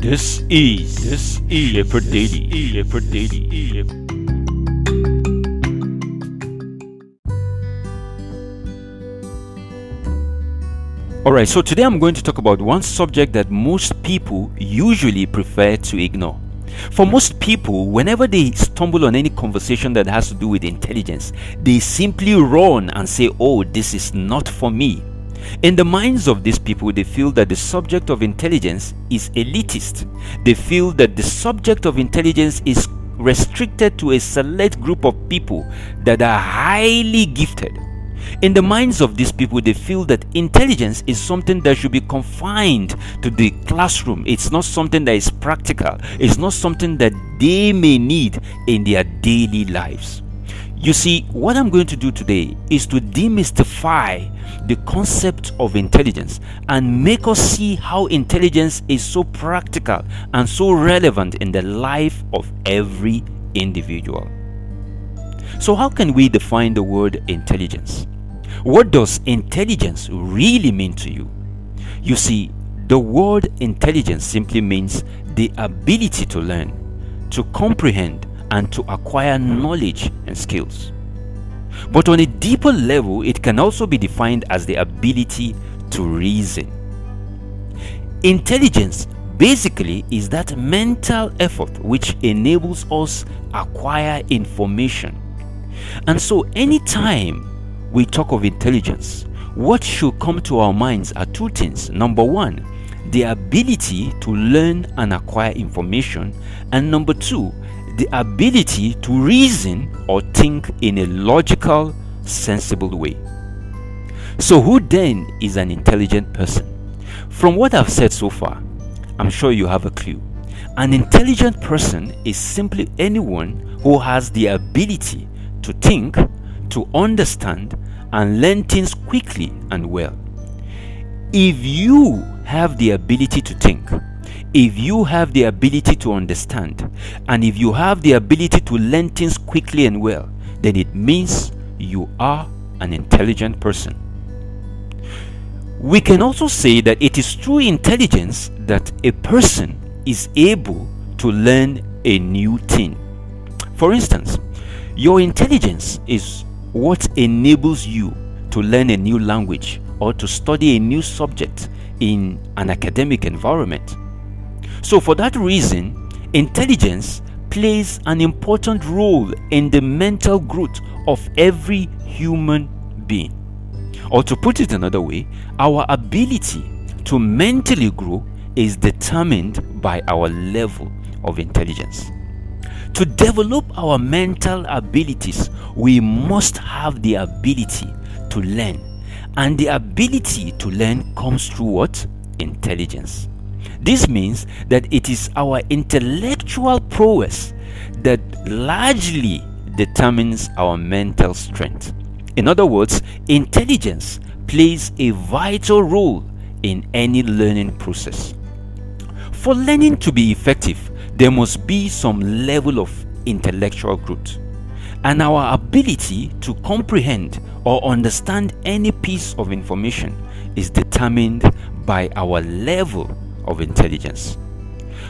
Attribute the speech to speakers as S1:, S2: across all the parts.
S1: This is this is Shepherd Daily. Shepherd Daily. Alright, so today I'm going to talk about one subject that most people usually prefer to ignore. For most people, whenever they stumble on any conversation that has to do with intelligence, they simply run and say, Oh, this is not for me. In the minds of these people, they feel that the subject of intelligence is elitist. They feel that the subject of intelligence is restricted to a select group of people that are highly gifted. In the minds of these people, they feel that intelligence is something that should be confined to the classroom. It's not something that is practical, it's not something that they may need in their daily lives. You see, what I'm going to do today is to demystify the concept of intelligence and make us see how intelligence is so practical and so relevant in the life of every individual. So, how can we define the word intelligence? What does intelligence really mean to you? You see, the word intelligence simply means the ability to learn, to comprehend, and to acquire knowledge and skills. But on a deeper level, it can also be defined as the ability to reason. Intelligence basically is that mental effort which enables us acquire information. And so anytime we talk of intelligence, what should come to our minds are two things. Number one, the ability to learn and acquire information, and number two, the ability to reason or think in a logical, sensible way. So, who then is an intelligent person? From what I've said so far, I'm sure you have a clue. An intelligent person is simply anyone who has the ability to think, to understand, and learn things quickly and well. If you have the ability to think, if you have the ability to understand, and if you have the ability to learn things quickly and well, then it means you are an intelligent person. We can also say that it is through intelligence that a person is able to learn a new thing. For instance, your intelligence is what enables you to learn a new language or to study a new subject in an academic environment. So, for that reason, intelligence plays an important role in the mental growth of every human being. Or, to put it another way, our ability to mentally grow is determined by our level of intelligence. To develop our mental abilities, we must have the ability to learn. And the ability to learn comes through what? Intelligence. This means that it is our intellectual prowess that largely determines our mental strength. In other words, intelligence plays a vital role in any learning process. For learning to be effective, there must be some level of intellectual growth. And our ability to comprehend or understand any piece of information is determined by our level of intelligence.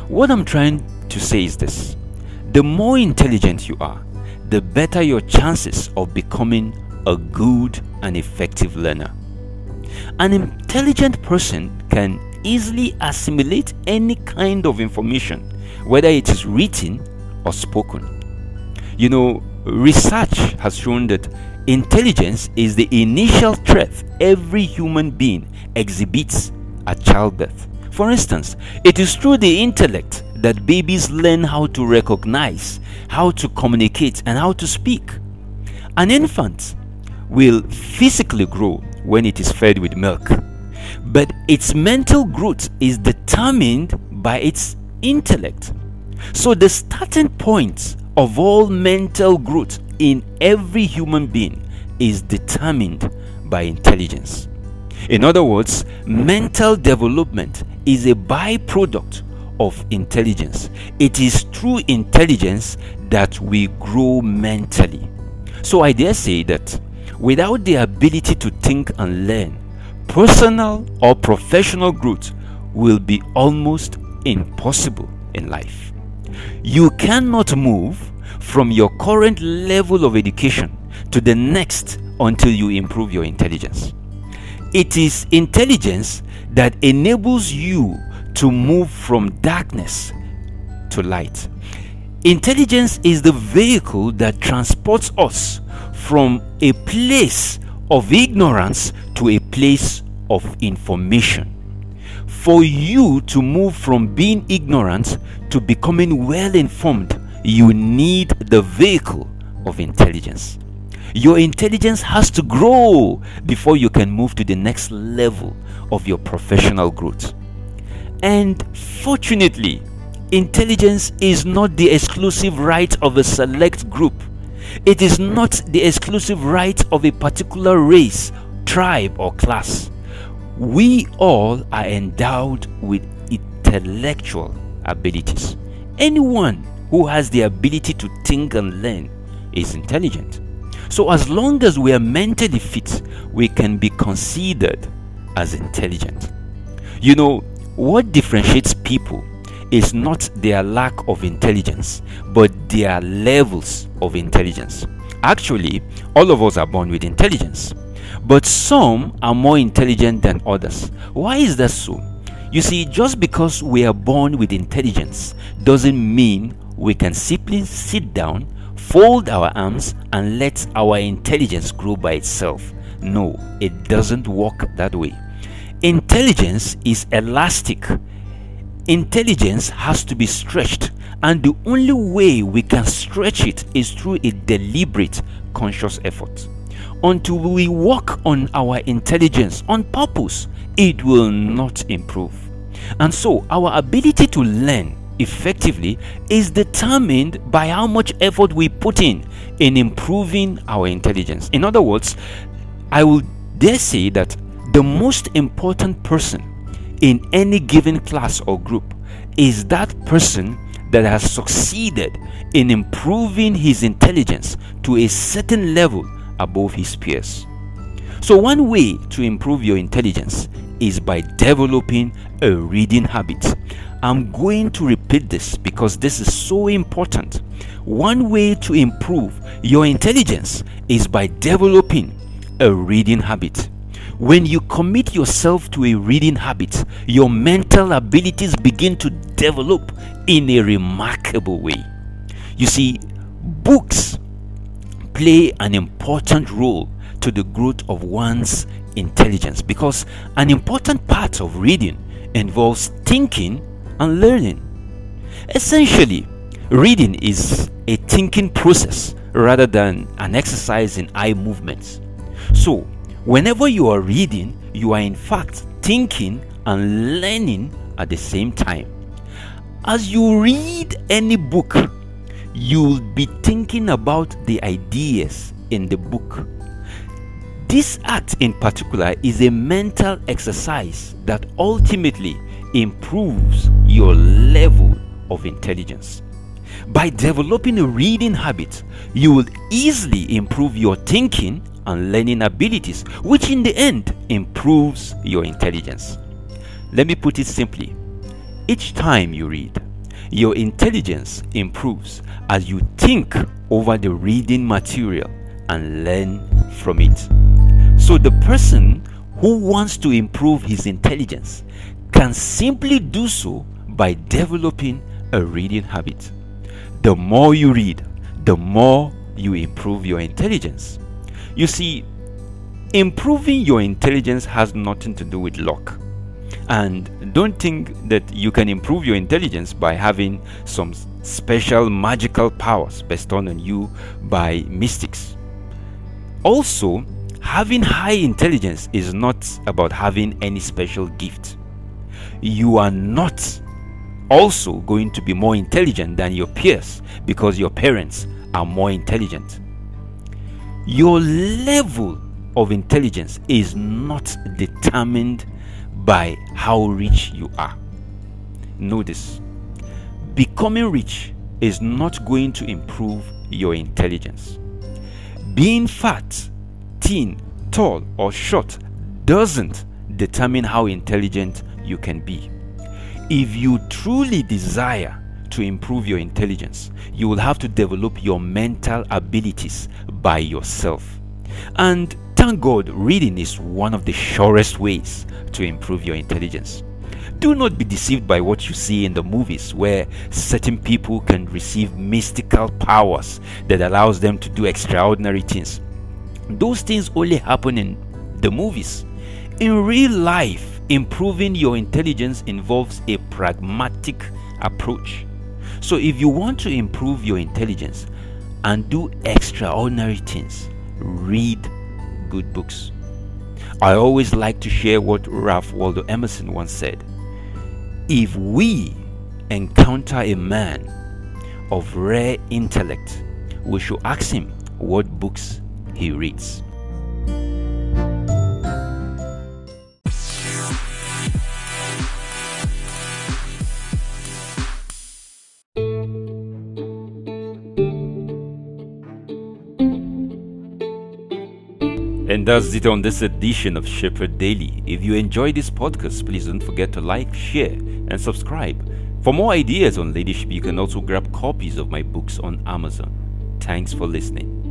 S1: What I'm trying to say is this the more intelligent you are, the better your chances of becoming a good and effective learner. An intelligent person can easily assimilate any kind of information, whether it is written or spoken. You know, research has shown that intelligence is the initial threat every human being exhibits at childbirth. For instance, it is through the intellect that babies learn how to recognize, how to communicate, and how to speak. An infant will physically grow when it is fed with milk, but its mental growth is determined by its intellect. So, the starting point of all mental growth in every human being is determined by intelligence. In other words, mental development is a byproduct of intelligence. It is through intelligence that we grow mentally. So I dare say that without the ability to think and learn, personal or professional growth will be almost impossible in life. You cannot move from your current level of education to the next until you improve your intelligence. It is intelligence that enables you to move from darkness to light. Intelligence is the vehicle that transports us from a place of ignorance to a place of information. For you to move from being ignorant to becoming well informed, you need the vehicle of intelligence. Your intelligence has to grow before you can move to the next level of your professional growth. And fortunately, intelligence is not the exclusive right of a select group. It is not the exclusive right of a particular race, tribe, or class. We all are endowed with intellectual abilities. Anyone who has the ability to think and learn is intelligent. So, as long as we are mentally fit, we can be considered as intelligent. You know, what differentiates people is not their lack of intelligence, but their levels of intelligence. Actually, all of us are born with intelligence, but some are more intelligent than others. Why is that so? You see, just because we are born with intelligence doesn't mean we can simply sit down, fold our arms, and let our intelligence grow by itself. No, it doesn't work that way. Intelligence is elastic. Intelligence has to be stretched, and the only way we can stretch it is through a deliberate, conscious effort. Until we work on our intelligence on purpose, it will not improve. And so, our ability to learn effectively is determined by how much effort we put in in improving our intelligence. In other words, I will dare say that the most important person in any given class or group is that person that has succeeded in improving his intelligence to a certain level above his peers. So, one way to improve your intelligence is by developing a reading habit. I'm going to repeat this because this is so important. One way to improve your intelligence is by developing a reading habit. When you commit yourself to a reading habit, your mental abilities begin to develop in a remarkable way. You see, books play an important role to the growth of one's intelligence because an important part of reading involves thinking and learning. Essentially, reading is a thinking process rather than an exercise in eye movements. So, whenever you are reading, you are in fact thinking and learning at the same time. As you read any book, you'll be thinking about the ideas in the book. This act in particular is a mental exercise that ultimately improves your level of intelligence. By developing a reading habit, you will easily improve your thinking and learning abilities, which in the end improves your intelligence. Let me put it simply each time you read, your intelligence improves as you think over the reading material and learn from it. So, the person who wants to improve his intelligence can simply do so by developing a reading habit. The more you read, the more you improve your intelligence. You see, improving your intelligence has nothing to do with luck. And don't think that you can improve your intelligence by having some special magical powers bestowed on you by mystics. Also, having high intelligence is not about having any special gift you are not also going to be more intelligent than your peers because your parents are more intelligent. Your level of intelligence is not determined by how rich you are. Notice, becoming rich is not going to improve your intelligence. Being fat, thin, tall, or short doesn't determine how intelligent you can be. If you truly desire to improve your intelligence, you will have to develop your mental abilities by yourself. And thank God, reading is one of the surest ways to improve your intelligence. Do not be deceived by what you see in the movies where certain people can receive mystical powers that allows them to do extraordinary things. Those things only happen in the movies. In real life, improving your intelligence involves a pragmatic approach. So if you want to improve your intelligence and do extraordinary things, read good books. I always like to share what Ralph Waldo Emerson once said. If we encounter a man of rare intellect, we should ask him what books he reads. That's it on this edition of Shepherd Daily. If you enjoy this podcast, please don't forget to like, share, and subscribe. For more ideas on leadership, you can also grab copies of my books on Amazon. Thanks for listening.